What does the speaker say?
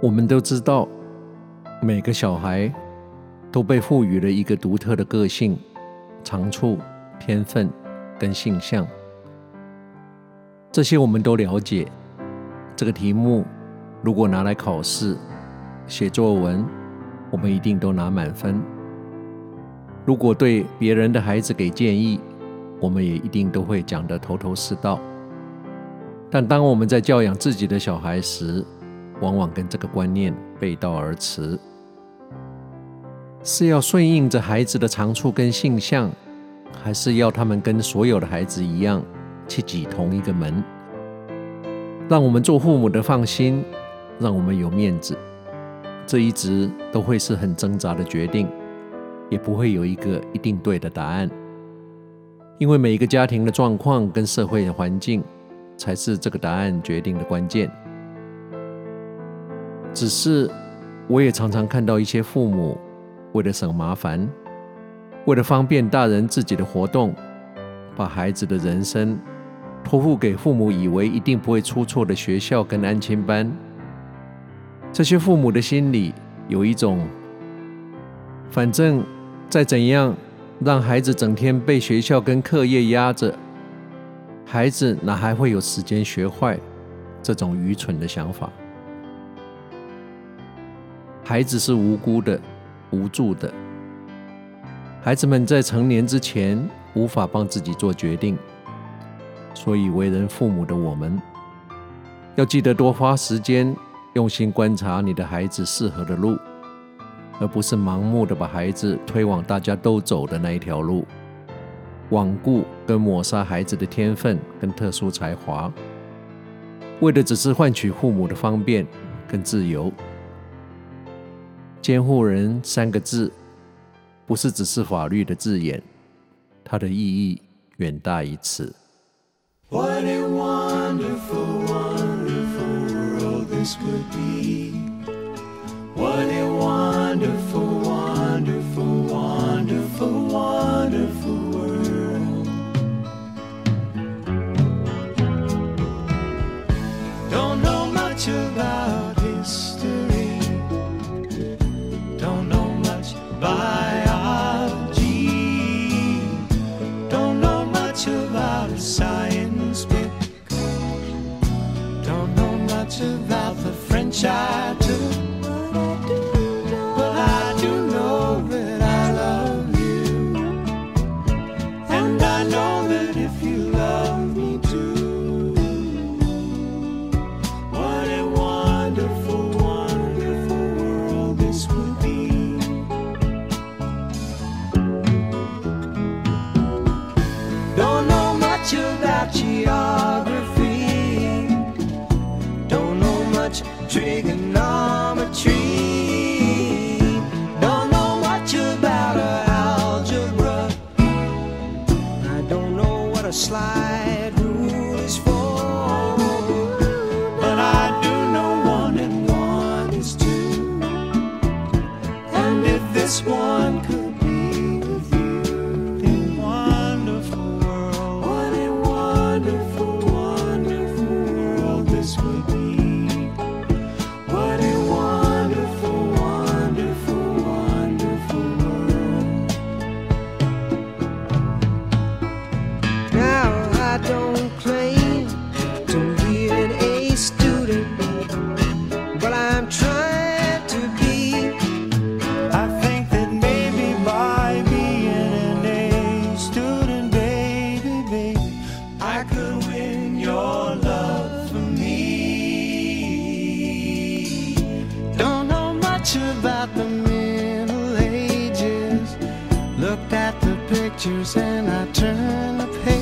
我们都知道，每个小孩都被赋予了一个独特的个性、长处、天分跟性向，这些我们都了解。这个题目如果拿来考试、写作文，我们一定都拿满分。如果对别人的孩子给建议，我们也一定都会讲得头头是道。但当我们在教养自己的小孩时，往往跟这个观念背道而驰，是要顺应着孩子的长处跟性向，还是要他们跟所有的孩子一样去挤同一个门？让我们做父母的放心，让我们有面子，这一直都会是很挣扎的决定，也不会有一个一定对的答案，因为每一个家庭的状况跟社会的环境，才是这个答案决定的关键。只是，我也常常看到一些父母为了省麻烦，为了方便大人自己的活动，把孩子的人生托付给父母以为一定不会出错的学校跟安亲班。这些父母的心里有一种，反正再怎样，让孩子整天被学校跟课业压着，孩子哪还会有时间学坏？这种愚蠢的想法。孩子是无辜的、无助的。孩子们在成年之前无法帮自己做决定，所以为人父母的我们，要记得多花时间，用心观察你的孩子适合的路，而不是盲目的把孩子推往大家都走的那一条路，罔顾跟抹杀孩子的天分跟特殊才华，为的只是换取父母的方便跟自由。监护人三个字，不是只是法律的字眼，它的意义远大于此。What a wonderful, wonderful world this could be. What a wonderful, wonderful, a slide rule is for. But I do know one and one is two. And if this one could much about the Middle Ages. Looked at the pictures and I turned the page.